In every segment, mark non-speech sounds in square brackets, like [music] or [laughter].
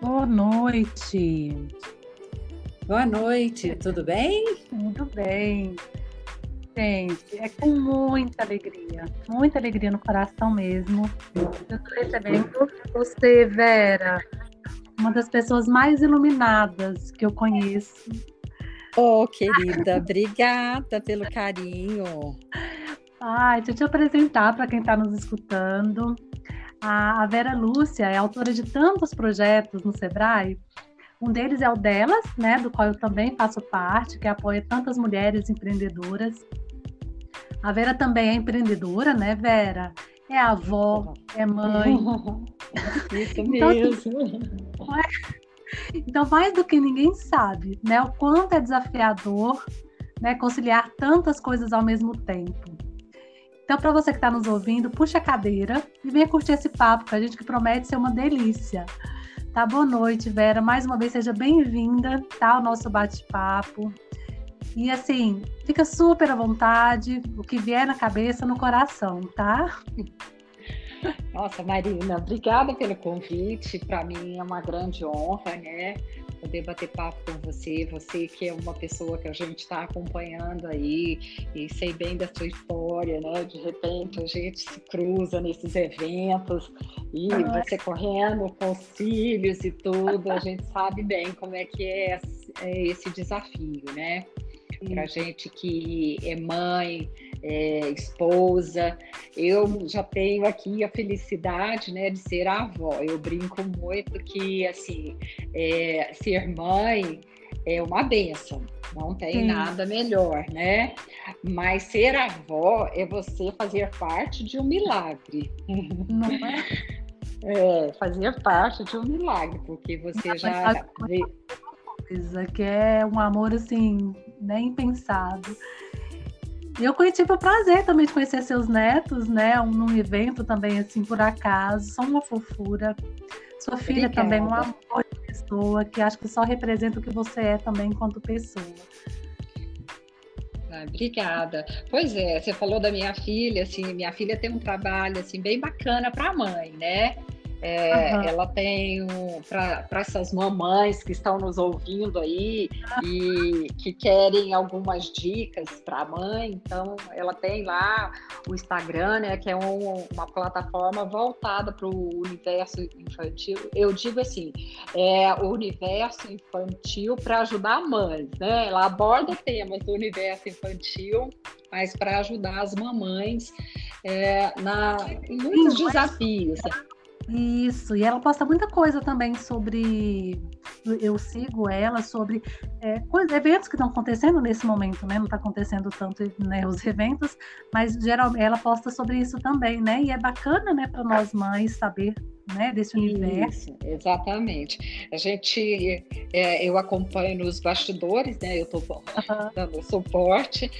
Boa noite. Boa noite, tudo bem? Tudo bem. Gente, é com muita alegria, muita alegria no coração mesmo. Eu estou recebendo você, Vera, uma das pessoas mais iluminadas que eu conheço. Oh, querida, obrigada pelo carinho. Ai, deixa eu te apresentar para quem está nos escutando. A Vera Lúcia é autora de tantos projetos no Sebrae. Um deles é o Delas, né, do qual eu também faço parte, que apoia tantas mulheres empreendedoras. A Vera também é empreendedora, né, Vera? É avó, é mãe. [laughs] Isso então, assim, mesmo. Então, mais do que ninguém sabe, né, o quanto é desafiador, né, conciliar tantas coisas ao mesmo tempo. Então, para você que está nos ouvindo, puxa a cadeira e venha curtir esse papo com a gente que promete ser uma delícia. Tá, boa noite, Vera. Mais uma vez, seja bem-vinda, tá? Ao nosso bate-papo. E assim, fica super à vontade, o que vier na cabeça, no coração, tá? Nossa, Marina, obrigada pelo convite. Para mim é uma grande honra, né? Poder bater papo com você, você que é uma pessoa que a gente está acompanhando aí e sei bem da sua história, né? De repente a gente se cruza nesses eventos e você correndo com os filhos e tudo, a gente sabe bem como é que é, é esse desafio, né? Para gente que é mãe, é, esposa. Eu já tenho aqui a felicidade, né, de ser avó. Eu brinco muito que, assim, é, ser mãe é uma benção. Não tem nada melhor, né? Mas ser avó é você fazer parte de um milagre. Não é? [laughs] É, fazer parte de um milagre, porque você já vê... coisa que é um amor assim, nem pensado. Eu tive o prazer também de conhecer seus netos, né? Um, num evento também, assim, por acaso. São uma fofura. Sua filha Obrigada. também, um amor de pessoa, que acho que só representa o que você é também enquanto pessoa. Ah, obrigada. Pois é, você falou da minha filha, assim, minha filha tem um trabalho assim bem bacana para a mãe, né? É, uhum. Ela tem um, para essas mamães que estão nos ouvindo aí e que querem algumas dicas para a mãe, então ela tem lá o Instagram, né, que é um, uma plataforma voltada para o universo infantil. Eu digo assim, é o universo infantil para ajudar mães, né? Ela aborda temas do universo infantil, mas para ajudar as mamães é, na, em muitos desafios. Isso, e ela posta muita coisa também sobre. Eu sigo ela sobre é, coisa, eventos que estão acontecendo nesse momento, né? Não está acontecendo tanto né, os eventos, mas geralmente ela posta sobre isso também, né? E é bacana, né, para nós mães saber né, desse universo. Isso, exatamente. A gente, é, eu acompanho nos bastidores, né? Eu estou uhum. dando suporte.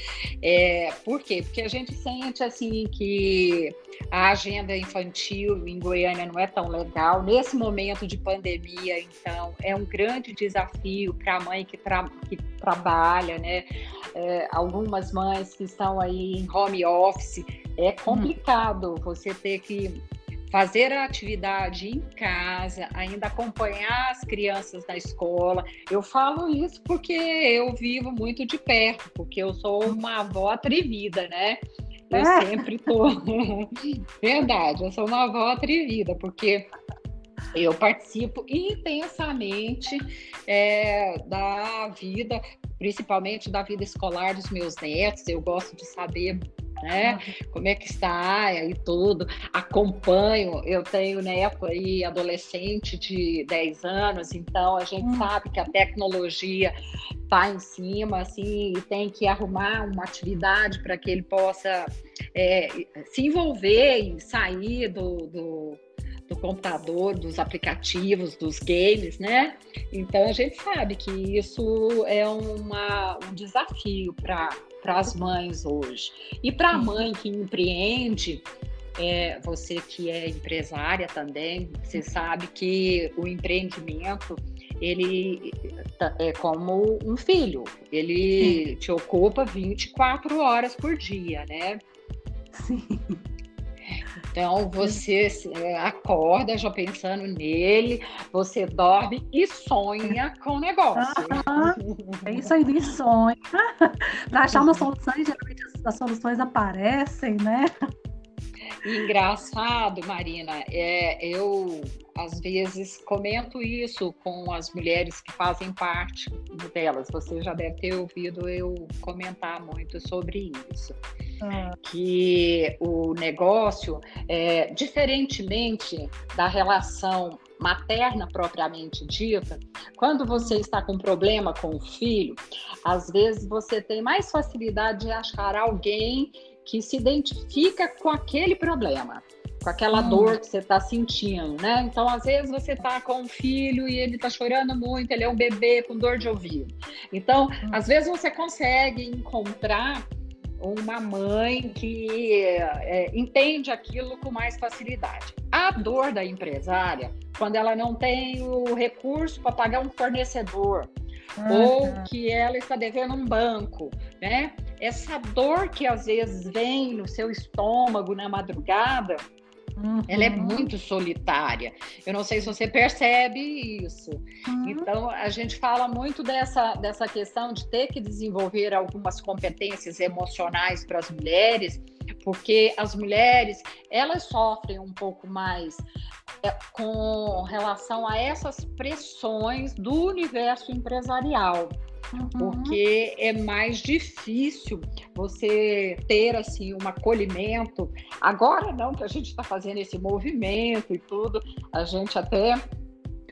É, por quê? Porque a gente sente assim que a agenda infantil em Goiânia não é tão legal. Nesse momento de pandemia, então, é um grande desafio para a mãe que, tra que trabalha, né? É, algumas mães que estão aí em home office, é complicado você ter que fazer a atividade em casa, ainda acompanhar as crianças na escola. Eu falo isso porque eu vivo muito de perto, porque eu sou uma avó atrevida, né? Eu é. sempre tô. [laughs] Verdade, eu sou uma avó atrevida, porque eu participo intensamente é, da vida, principalmente da vida escolar dos meus netos. Eu gosto de saber né? Como é que está e tudo. Acompanho, eu tenho neto aí, adolescente de 10 anos, então a gente hum. sabe que a tecnologia está em cima, assim, e tem que arrumar uma atividade para que ele possa é, se envolver e sair do, do do computador, dos aplicativos, dos games, né? Então a gente sabe que isso é uma, um desafio para as mães hoje. E para a mãe que empreende, é, você que é empresária também, você sabe que o empreendimento ele tá, é como um filho, ele Sim. te ocupa 24 horas por dia, né? Sim. Então você é, acorda já pensando nele, você dorme e sonha com o negócio. é isso aí, nem sonha. [laughs] Para achar uma solução, geralmente as soluções aparecem, né? Engraçado, Marina, é, eu às vezes comento isso com as mulheres que fazem parte delas. Você já deve ter ouvido eu comentar muito sobre isso. Que o negócio, é, diferentemente da relação materna propriamente dita, quando você está com problema com o filho, às vezes você tem mais facilidade de achar alguém que se identifica com aquele problema, com aquela hum. dor que você está sentindo, né? Então, às vezes você está com um filho e ele está chorando muito, ele é um bebê com dor de ouvido. Então, hum. às vezes você consegue encontrar uma mãe que é, entende aquilo com mais facilidade. A dor da empresária, quando ela não tem o recurso para pagar um fornecedor, ah, ou tá. que ela está devendo um banco, né? Essa dor que às vezes vem no seu estômago na madrugada, Uhum. Ela é muito solitária. Eu não sei se você percebe isso. Uhum. Então, a gente fala muito dessa, dessa questão de ter que desenvolver algumas competências emocionais para as mulheres, porque as mulheres, elas sofrem um pouco mais é, com relação a essas pressões do universo empresarial. Uhum. Porque é mais difícil você ter assim um acolhimento. Agora não, que a gente está fazendo esse movimento e tudo, a gente até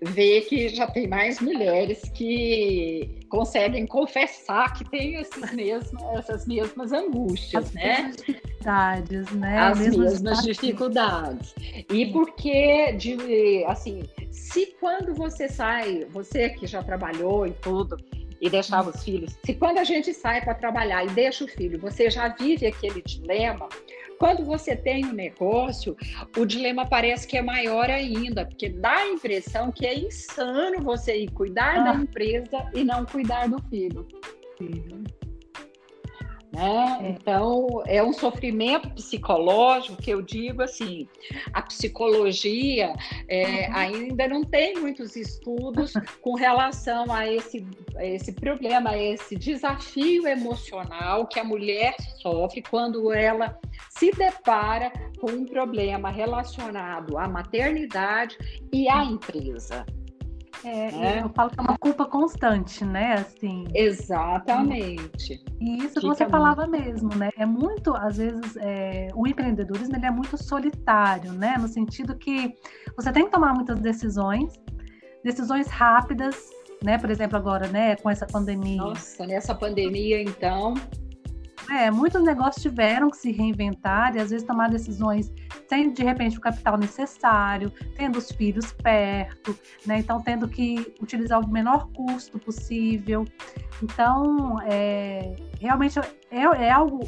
vê que já tem mais mulheres que conseguem confessar que têm esses mesmos, essas mesmas angústias, As né? Mesmas dificuldades, né? As mesmas dificuldades. E porque, de, assim, se quando você sai, você que já trabalhou e tudo, e deixava os filhos, se quando a gente sai para trabalhar e deixa o filho, você já vive aquele dilema, quando você tem um negócio, o dilema parece que é maior ainda, porque dá a impressão que é insano você ir cuidar ah. da empresa e não cuidar do filho. Filho. Né? Então, é um sofrimento psicológico que eu digo assim: a psicologia é, uhum. ainda não tem muitos estudos [laughs] com relação a esse, a esse problema, a esse desafio emocional que a mulher sofre quando ela se depara com um problema relacionado à maternidade e à empresa. É, né? Eu falo que é uma culpa constante, né? Assim. Exatamente. E isso que, você falava muito... mesmo, né? É muito, às vezes, é, o empreendedorismo ele é muito solitário, né? No sentido que você tem que tomar muitas decisões, decisões rápidas, né? Por exemplo, agora, né? Com essa pandemia. Nossa, nessa pandemia, então, é, muitos negócios tiveram que se reinventar e às vezes tomar decisões sem de repente o capital necessário, tendo os filhos perto, né? Então tendo que utilizar o menor custo possível. Então, é, realmente é, é algo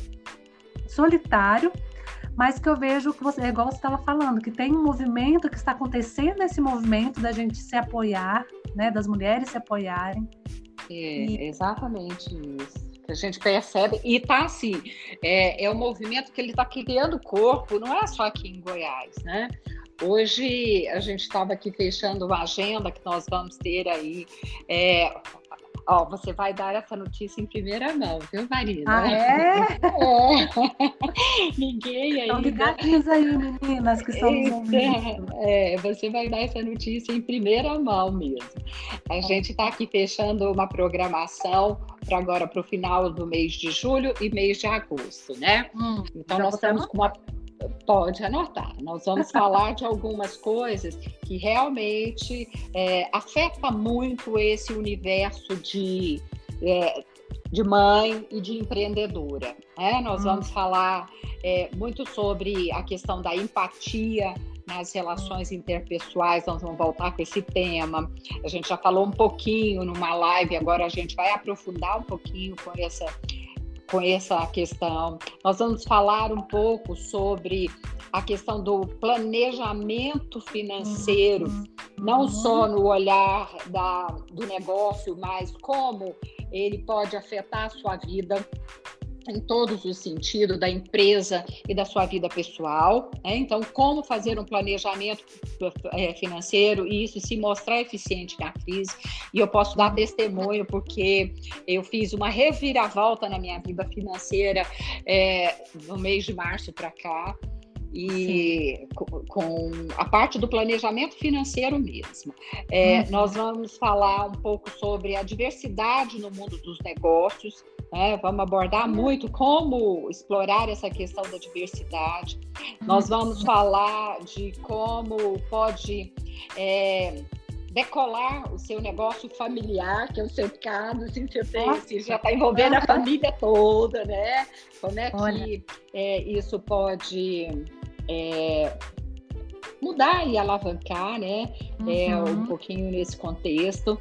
solitário, mas que eu vejo que você, é igual você estava falando, que tem um movimento que está acontecendo esse movimento da gente se apoiar, né, das mulheres se apoiarem. É, e... exatamente isso a gente percebe, e tá assim, é, é um movimento que ele está criando corpo, não é só aqui em Goiás, né? Hoje a gente estava aqui fechando uma agenda que nós vamos ter aí é, Ó, você vai dar essa notícia em primeira mão, viu, Marina? Ah, é? é. [laughs] Ninguém aí. Estão ligadinhos aí, meninas, que são é, é, você vai dar essa notícia em primeira mão mesmo. A é. gente está aqui fechando uma programação para agora, para o final do mês de julho e mês de agosto, né? Hum, então, nós estamos com uma Pode anotar. Nós vamos [laughs] falar de algumas coisas que realmente é, afeta muito esse universo de, é, de mãe e de empreendedora. Né? Nós hum. vamos falar é, muito sobre a questão da empatia nas relações interpessoais, nós vamos voltar com esse tema. A gente já falou um pouquinho numa live, agora a gente vai aprofundar um pouquinho com essa com essa questão. Nós vamos falar um pouco sobre a questão do planejamento financeiro, uhum. não só no olhar da, do negócio, mas como ele pode afetar a sua vida em todos os sentidos da empresa e da sua vida pessoal. Né? Então, como fazer um planejamento é, financeiro e isso se mostrar eficiente na crise. E eu posso dar testemunho porque eu fiz uma reviravolta na minha vida financeira é, no mês de março para cá e com, a parte do planejamento financeiro mesmo. É, uhum. Nós vamos falar um pouco sobre a diversidade no mundo dos negócios, né? vamos abordar muito como explorar essa questão da diversidade. Uhum. Nós vamos falar de como pode. É, decolar o seu negócio familiar, que é o seu caso, assim, você, tem, já está envolvendo a família toda, né? Como é que é, isso pode é, mudar e alavancar, né? Uhum. É, um pouquinho nesse contexto.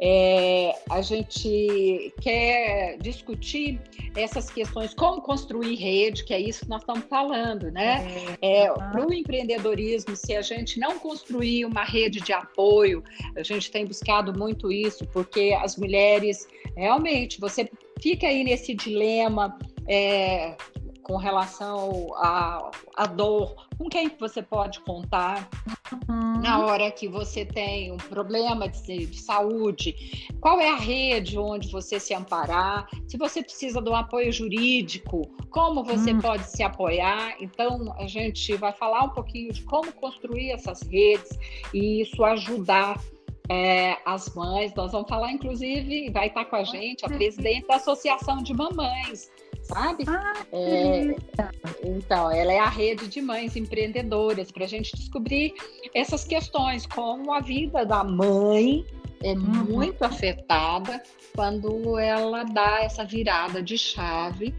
É, a gente quer discutir essas questões, como construir rede, que é isso que nós estamos falando, né? É, é uhum. Para o empreendedorismo, se a gente não construir uma rede de apoio, a gente tem buscado muito isso, porque as mulheres, realmente, você fica aí nesse dilema. É, com relação à, dor, com quem você pode contar uhum. na hora que você tem um problema de, de, saúde, qual é a rede onde você se amparar, se você precisa de um apoio jurídico, como você uhum. pode se apoiar. Então, a gente vai falar um pouquinho de como construir essas redes e isso ajudar é, as mães. Nós vamos falar, inclusive, vai estar com a gente a presidente da Associação de Mamães sabe? Ah, é, então, ela é a rede de mães empreendedoras para a gente descobrir essas questões, como a vida da mãe é uhum. muito afetada quando ela dá essa virada de chave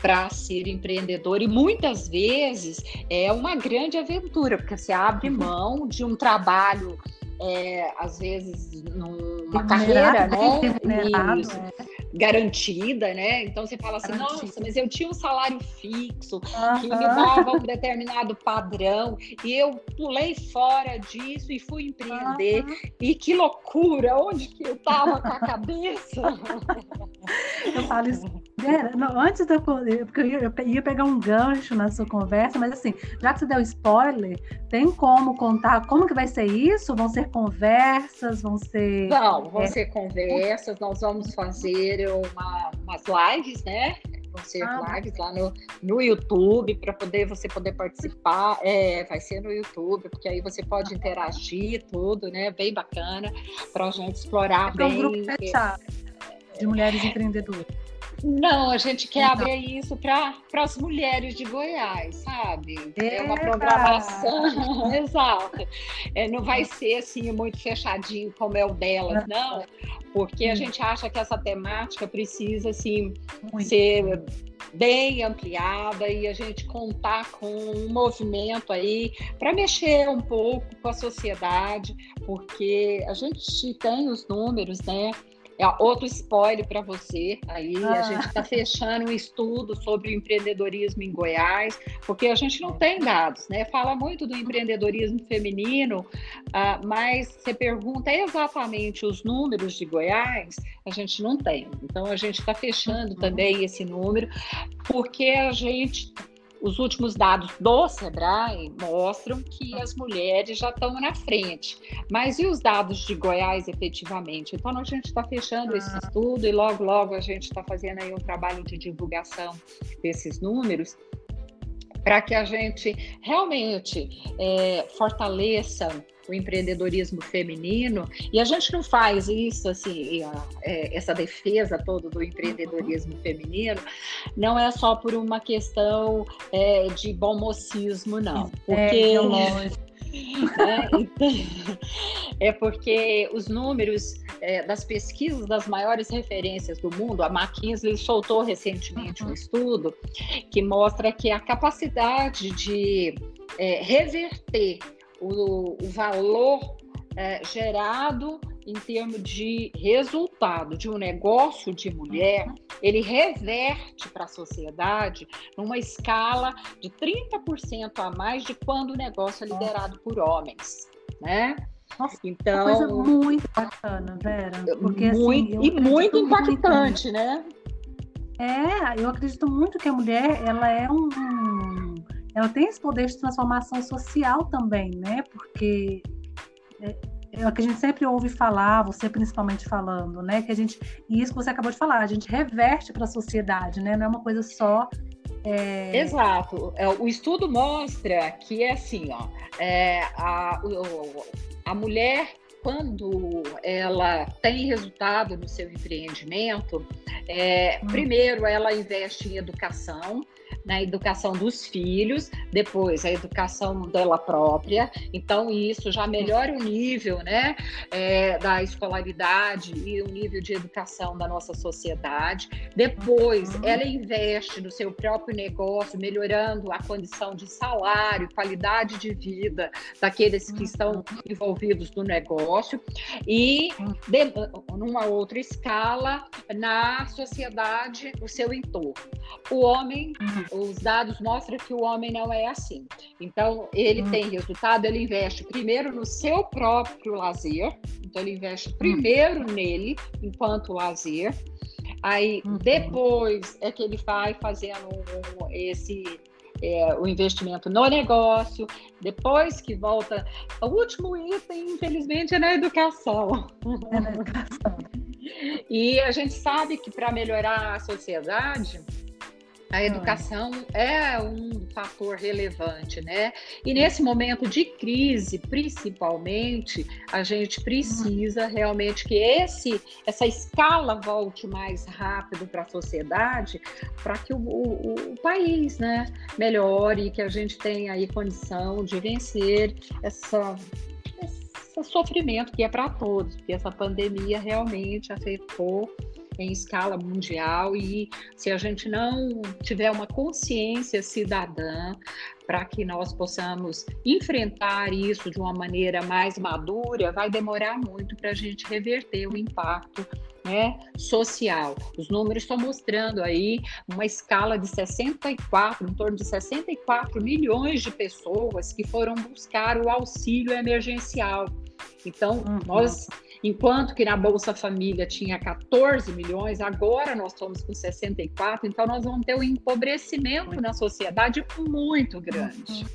para ser empreendedor e muitas vezes é uma grande aventura porque você abre uhum. mão de um trabalho é, às vezes numa carreira, né? Isso. Garantida, né? Então você fala assim, Garantida. nossa, mas eu tinha um salário fixo que me dava um determinado padrão e eu pulei fora disso e fui empreender. E que loucura! Onde que eu tava com a cabeça? eu falo isso. Não, antes de eu, porque eu ia, eu ia pegar um gancho na sua conversa, mas assim, já que você deu spoiler, tem como contar como que vai ser isso? Vão ser conversas? Vão ser. Não, vão é... ser conversas, nós vamos fazer uma, umas lives, né? Vão ser ah, lives lá no, no YouTube para poder você poder participar. É, vai ser no YouTube, porque aí você pode interagir tudo, né? Bem bacana para a gente explorar é bem. Um grupo fechado de mulheres empreendedoras. Não, a gente quer então. abrir isso para as mulheres de Goiás, sabe? É uma programação, [laughs] exato. É, não vai ser assim muito fechadinho como é o delas, não, porque a gente acha que essa temática precisa assim muito. ser bem ampliada e a gente contar com um movimento aí para mexer um pouco com a sociedade, porque a gente tem os números, né? É outro spoiler para você. Aí ah. a gente está fechando um estudo sobre o empreendedorismo em Goiás, porque a gente não tem dados, né? Fala muito do empreendedorismo feminino, uh, mas você pergunta exatamente os números de Goiás, a gente não tem. Então a gente está fechando uhum. também esse número, porque a gente os últimos dados do Sebrae mostram que as mulheres já estão na frente. Mas e os dados de Goiás efetivamente? Então a gente está fechando esse ah. estudo e logo, logo a gente está fazendo aí um trabalho de divulgação desses números para que a gente realmente é, fortaleça o empreendedorismo feminino, e a gente não faz isso, assim, é, essa defesa toda do empreendedorismo feminino, não é só por uma questão é, de bom mocismo, não. É, porque. [laughs] É, então, [laughs] é porque os números é, das pesquisas das maiores referências do mundo, a McKinsey soltou recentemente um uhum. estudo que mostra que a capacidade de é, reverter o, o valor é, gerado em termos de resultado de um negócio de mulher, uhum. ele reverte para a sociedade numa escala de 30% a mais de quando o negócio é liderado por homens, né? Nossa, então, uma coisa muito bacana, Vera. Porque, muito, assim, e muito impactante, muito... né? É, eu acredito muito que a mulher, ela é um, ela tem esse poder de transformação social também, né? Porque é, é o que a gente sempre ouve falar, você principalmente falando, né? Que a gente, e isso que você acabou de falar, a gente reverte para a sociedade, né? Não é uma coisa só. É... Exato. É, o estudo mostra que é assim, ó, é, a, a mulher quando ela tem resultado no seu empreendimento, é, hum. primeiro ela investe em educação, na educação dos filhos, depois a educação dela própria. Então, isso já melhora o nível né, é, da escolaridade e o nível de educação da nossa sociedade. Depois, uhum. ela investe no seu próprio negócio, melhorando a condição de salário, qualidade de vida daqueles que estão uhum. envolvidos no negócio. E, de, numa outra escala, na sociedade, o seu entorno. O homem, uhum. Os dados mostram que o homem não é assim. Então, ele uhum. tem resultado, ele investe primeiro no seu próprio lazer, então ele investe hum. primeiro uhum. nele enquanto lazer. Aí uhum. depois é que ele vai fazendo esse é, o investimento no negócio, depois que volta. O último item, infelizmente, é na educação. É na educação. [laughs] e a gente sabe que para melhorar a sociedade, a educação é um fator relevante, né? E nesse momento de crise, principalmente, a gente precisa realmente que esse, essa escala volte mais rápido para a sociedade, para que o, o, o, país, né, melhore, que a gente tenha aí condição de vencer essa esse sofrimento que é para todos, porque essa pandemia realmente afetou em escala mundial e se a gente não tiver uma consciência cidadã para que nós possamos enfrentar isso de uma maneira mais madura, vai demorar muito para a gente reverter o impacto né, social. Os números estão mostrando aí uma escala de 64, em torno de 64 milhões de pessoas que foram buscar o auxílio emergencial. Então, uhum. nós Enquanto que na Bolsa Família tinha 14 milhões, agora nós estamos com 64, então nós vamos ter um empobrecimento na sociedade muito grande.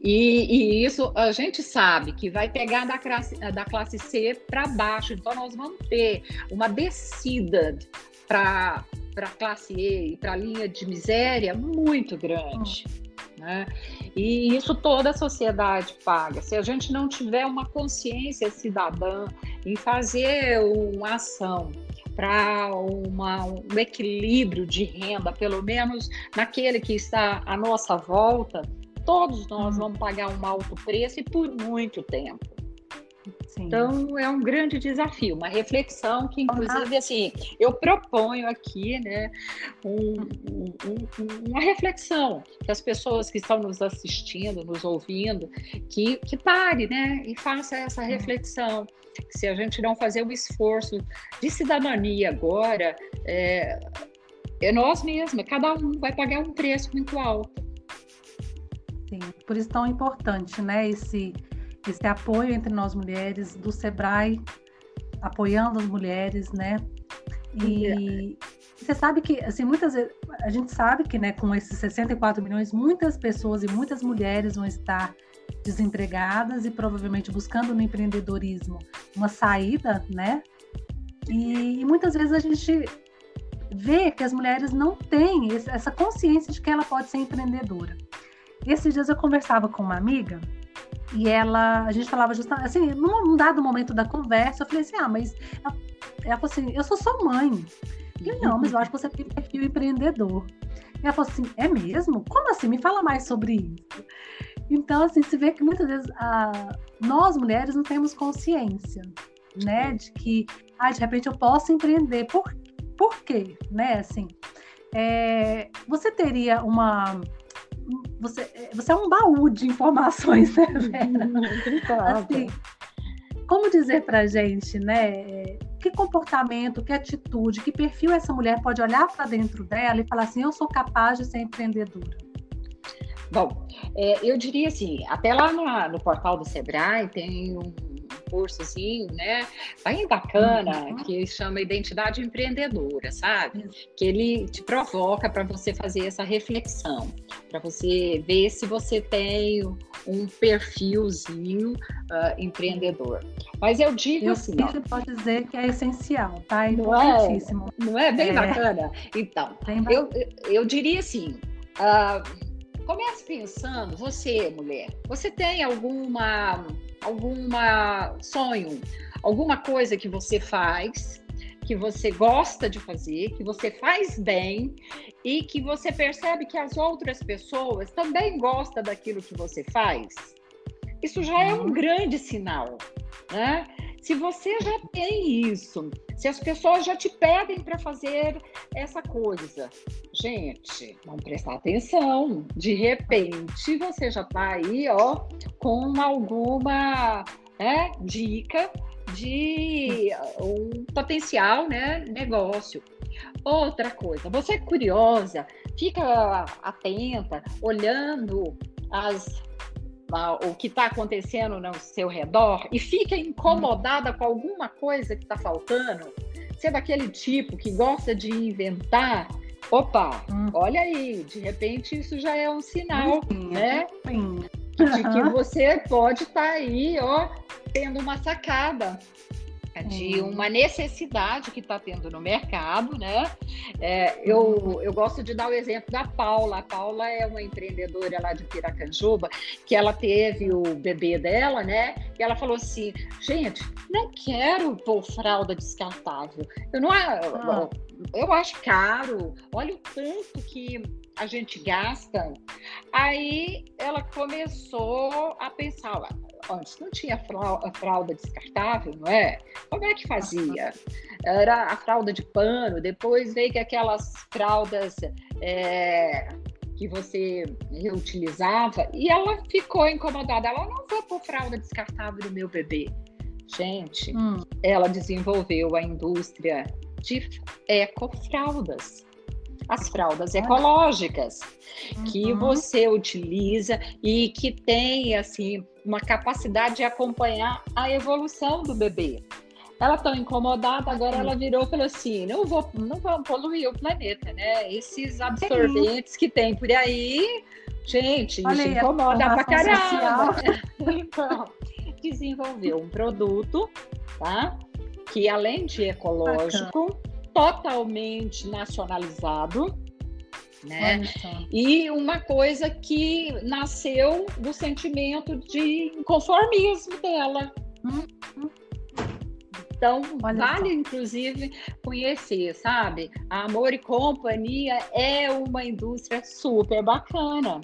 E, e, isso a gente sabe que vai pegar da classe, da classe C para baixo, então nós vamos ter uma descida para a classe E e para a linha de miséria muito grande. Né? E isso toda a sociedade paga. Se a gente não tiver uma consciência cidadã em fazer uma ação para um equilíbrio de renda, pelo menos naquele que está à nossa volta, todos nós uhum. vamos pagar um alto preço e por muito tempo. Sim. Então é um grande desafio, uma reflexão que, inclusive, assim, eu proponho aqui, né, um, um, uma reflexão que as pessoas que estão nos assistindo, nos ouvindo, que, que pare, né, e faça essa reflexão. Se a gente não fazer um esforço de cidadania agora, é, é nós mesmos, cada um vai pagar um preço muito alto. Sim, por isso tão importante, né, esse esse apoio entre nós mulheres, do Sebrae apoiando as mulheres, né? E você sabe que, assim, muitas vezes, a gente sabe que, né, com esses 64 milhões, muitas pessoas e muitas mulheres vão estar desempregadas e provavelmente buscando no empreendedorismo uma saída, né? E, e muitas vezes a gente vê que as mulheres não têm essa consciência de que ela pode ser empreendedora. Esses dias eu conversava com uma amiga e ela, a gente falava justamente, assim, num dado momento da conversa, eu falei assim, ah, mas ela, ela falou assim, eu sou sua mãe. Eu falei, não, mas eu acho que você tem perfil empreendedor. E ela falou assim, é mesmo? Como assim? Me fala mais sobre isso. Então, assim, se vê que muitas vezes a, nós mulheres não temos consciência, né, de que, ah, de repente eu posso empreender. Por, por quê? Né, assim, é, você teria uma você, você é um baú de informações, né, Vera? Assim, como dizer pra gente, né? Que comportamento, que atitude, que perfil essa mulher pode olhar para dentro dela e falar assim: eu sou capaz de ser empreendedora? Bom, é, eu diria assim, até lá no, no portal do Sebrae tem um cursozinho, né? Bem bacana, uhum. que chama Identidade Empreendedora, sabe? Que ele te provoca para você fazer essa reflexão, para você ver se você tem um perfilzinho uh, empreendedor. Mas eu digo eu assim. Isso pode dizer que é essencial, tá? É importantíssimo. Não é, não é bem é. bacana? Então, bem eu, eu diria assim. Uh, Comece pensando, você, mulher, você tem alguma alguma sonho, alguma coisa que você faz, que você gosta de fazer, que você faz bem e que você percebe que as outras pessoas também gostam daquilo que você faz? Isso já é um uhum. grande sinal, né? Se você já tem isso, se as pessoas já te pedem para fazer essa coisa, gente, vamos prestar atenção. De repente, você já está aí, ó, com alguma né, dica de um potencial né, negócio. Outra coisa, você é curiosa, fica atenta, olhando as o que está acontecendo no seu redor e fica incomodada com alguma coisa que está faltando, você é daquele tipo que gosta de inventar, opa, hum. olha aí, de repente isso já é um sinal, sim, né? Sim. De que você pode estar tá aí, ó, tendo uma sacada de uma necessidade que está tendo no mercado, né? É, eu, eu gosto de dar o exemplo da Paula. A Paula é uma empreendedora lá de Piracanjuba, que ela teve o bebê dela, né? E ela falou assim, gente, não quero pôr fralda descartável. Eu não ah. eu acho caro. Olha o tanto que a gente gasta. Aí ela começou a pensar, antes não tinha fralda descartável, não é? Como é que fazia? Era a fralda de pano, depois veio que aquelas fraldas é, que você reutilizava, e ela ficou incomodada. Ela não vou pôr fralda descartável no meu bebê. Gente, hum. ela desenvolveu a indústria de ecofraldas as fraldas ecológicas uhum. que você utiliza e que tem assim uma capacidade de acompanhar a evolução do bebê. Ela tão incomodada, agora ela virou e falou assim: não vou, não vamos poluir o planeta, né? Esses absorventes que tem por aí, gente, Olha isso incomoda pra caramba. [laughs] então, desenvolveu um produto, tá? Que além de ecológico, Bacana totalmente nacionalizado, né? E uma coisa que nasceu do sentimento de inconformismo dela. Então, Olha vale, só. inclusive, conhecer, sabe? A Amor e Companhia é uma indústria super bacana.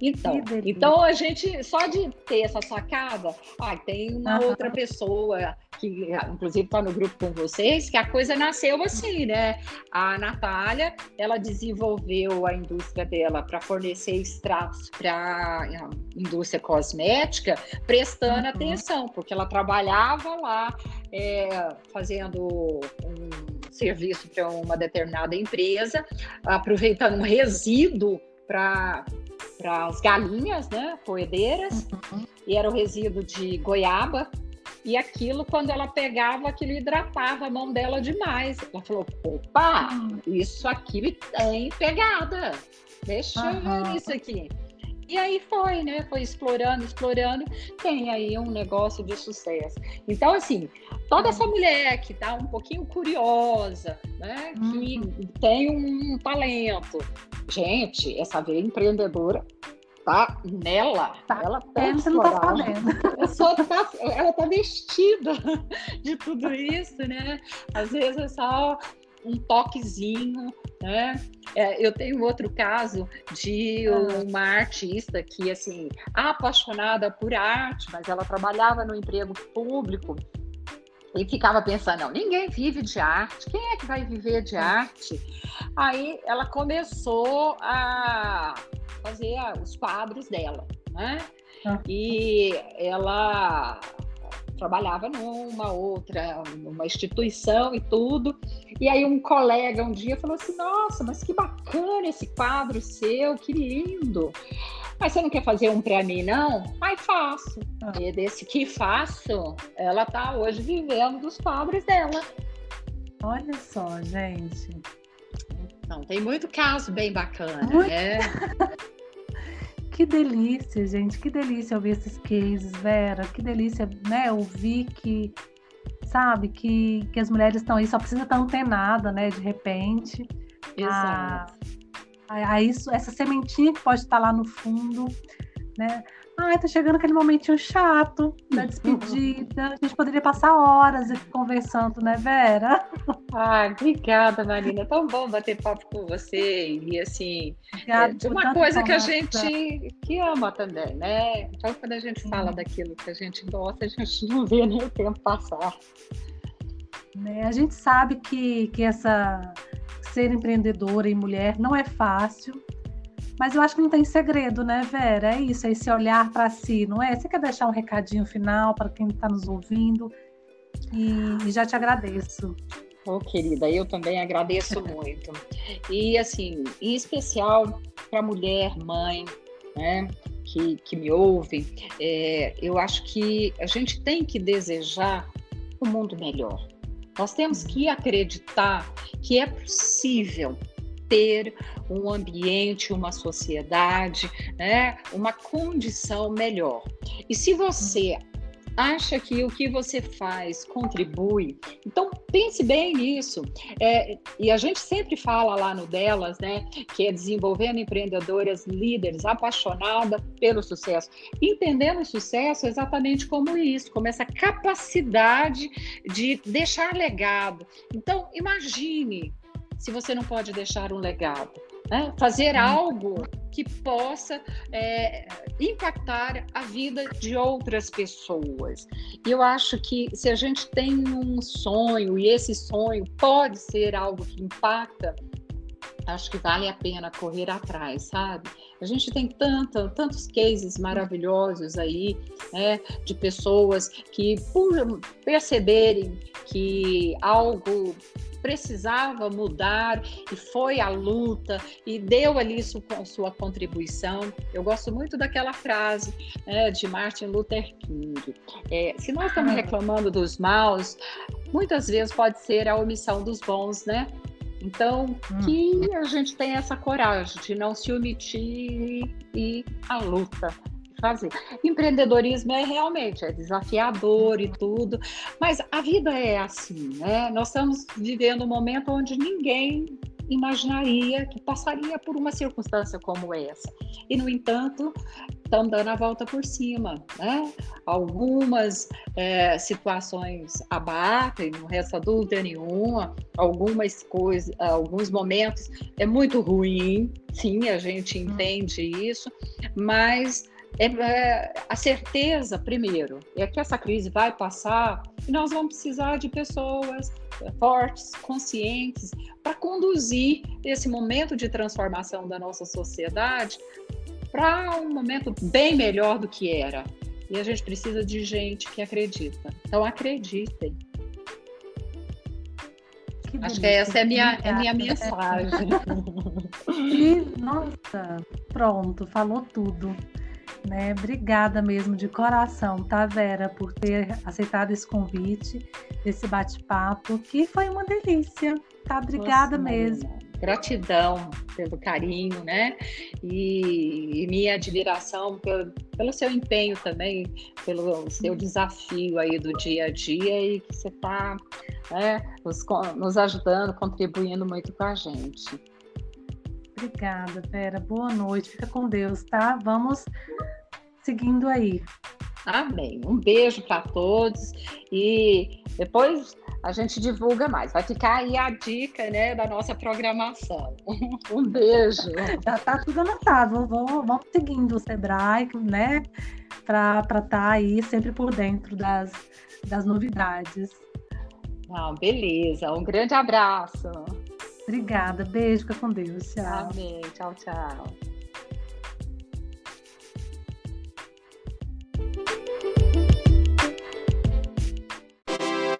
Então, então a gente só de ter essa sacada, ah, tem uma uhum. outra pessoa que inclusive está no grupo com vocês, que a coisa nasceu assim, né? A Natália, ela desenvolveu a indústria dela para fornecer extratos para a indústria cosmética, prestando uhum. atenção, porque ela trabalhava lá é, fazendo um serviço para uma determinada empresa, aproveitando um resíduo para para as galinhas, né, poedeiras, uhum. e era o resíduo de goiaba. E aquilo, quando ela pegava, aquilo hidratava a mão dela demais. Ela falou: opa, uhum. isso aqui tem pegada. Deixa uhum. eu ver isso aqui. E aí foi, né? Foi explorando, explorando, tem aí um negócio de sucesso. Então, assim, toda essa mulher que tá um pouquinho curiosa, né? Que uhum. tem um talento. Gente, essa veia empreendedora tá nela. Tá. Ela tá é, você não tá sabendo. [laughs] tá, ela tá vestida de tudo isso, né? Às vezes é só um toquezinho, né? É, eu tenho outro caso de ah. uma artista que, assim, apaixonada por arte, mas ela trabalhava no emprego público e ficava pensando, não, ninguém vive de arte, quem é que vai viver de arte? Aí ela começou a fazer os quadros dela, né? Ah. E ela trabalhava numa outra, numa instituição e tudo. E aí um colega um dia falou assim: "Nossa, mas que bacana esse quadro seu, que lindo". Mas você não quer fazer um para mim, não? Aí faço. Ah. E desse que faço, ela tá hoje vivendo dos pobres dela. Olha só, gente. Então, tem muito caso bem bacana, muito... né? [laughs] que delícia, gente. Que delícia ouvir esses cases, Vera. Que delícia, né? Ouvir que, sabe, que, que as mulheres estão aí, só precisa estar antenada, né? De repente. Exato. A, a, isso, essa sementinha que pode estar lá no fundo, né? Ai, tá chegando aquele momentinho chato da [laughs] despedida. A gente poderia passar horas aqui conversando, né, Vera? Ah, obrigada, Marina. É tão bom bater papo com você. E assim, obrigada, é, uma coisa que a gente que ama também, né? Então, quando a gente fala daquilo que a gente gosta, a gente não vê nem o tempo passar. Né? A gente sabe que, que essa ser empreendedora e mulher não é fácil mas eu acho que não tem segredo, né, Vera? É isso, é esse olhar para si, não é? Você quer deixar um recadinho final para quem está nos ouvindo? E, e, já te agradeço. Oh, querida, eu também agradeço [laughs] muito. E, assim, em especial para mulher, mãe, né, que, que me ouve, é, eu acho que a gente tem que desejar um mundo melhor. Nós temos que acreditar que é possível ter um ambiente, uma sociedade, né, uma condição melhor. E se você acha que o que você faz contribui, então pense bem nisso. É, e a gente sempre fala lá no delas, né, que é desenvolvendo empreendedoras líderes apaixonadas pelo sucesso, entendendo o sucesso exatamente como isso, como essa capacidade de deixar legado. Então imagine se você não pode deixar um legado? Né? Fazer algo que possa é, impactar a vida de outras pessoas. E eu acho que se a gente tem um sonho e esse sonho pode ser algo que impacta, acho que vale a pena correr atrás, sabe? A gente tem tanta, tantos cases maravilhosos aí, né, de pessoas que, por perceberem que algo precisava mudar e foi à luta e deu ali sua, sua contribuição. Eu gosto muito daquela frase né, de Martin Luther King. É, se nós estamos ah. reclamando dos maus, muitas vezes pode ser a omissão dos bons, né? Então, hum. que a gente tenha essa coragem de não se omitir e ir à luta fazer. Empreendedorismo é realmente é desafiador e tudo, mas a vida é assim, né? Nós estamos vivendo um momento onde ninguém imaginaria que passaria por uma circunstância como essa. E, no entanto, estão dando a volta por cima. Né? Algumas é, situações abatem, não resta dúvida nenhuma, algumas coisas, alguns momentos é muito ruim, sim, a gente hum. entende isso, mas é, é, a certeza, primeiro, é que essa crise vai passar e nós vamos precisar de pessoas fortes, conscientes, para conduzir esse momento de transformação da nossa sociedade para um momento bem melhor do que era. E a gente precisa de gente que acredita. Então, acreditem. Que Acho que essa é a minha, é minha mensagem. nossa, pronto, falou tudo. Né? Obrigada mesmo de coração, tá, Vera, por ter aceitado esse convite, esse bate-papo, que foi uma delícia, tá? Obrigada Nossa, mesmo. Gratidão pelo carinho, né? E, e minha admiração pelo, pelo, seu empenho também, pelo seu desafio aí do dia a dia e que você está né, nos, nos ajudando, contribuindo muito com a gente. Obrigada, Vera. Boa noite. Fica com Deus, tá? Vamos seguindo aí. Amém. Um beijo para todos e depois a gente divulga mais. Vai ficar aí a dica, né, da nossa programação. [laughs] Um beijo. Já tá tudo anotado. Vamos, vamos seguindo o Sebrae, né, para estar tá aí sempre por dentro das, das novidades. Não, beleza. Um grande abraço. Obrigada. Beijo, fica com Deus. Tchau. Amém. Tchau, tchau.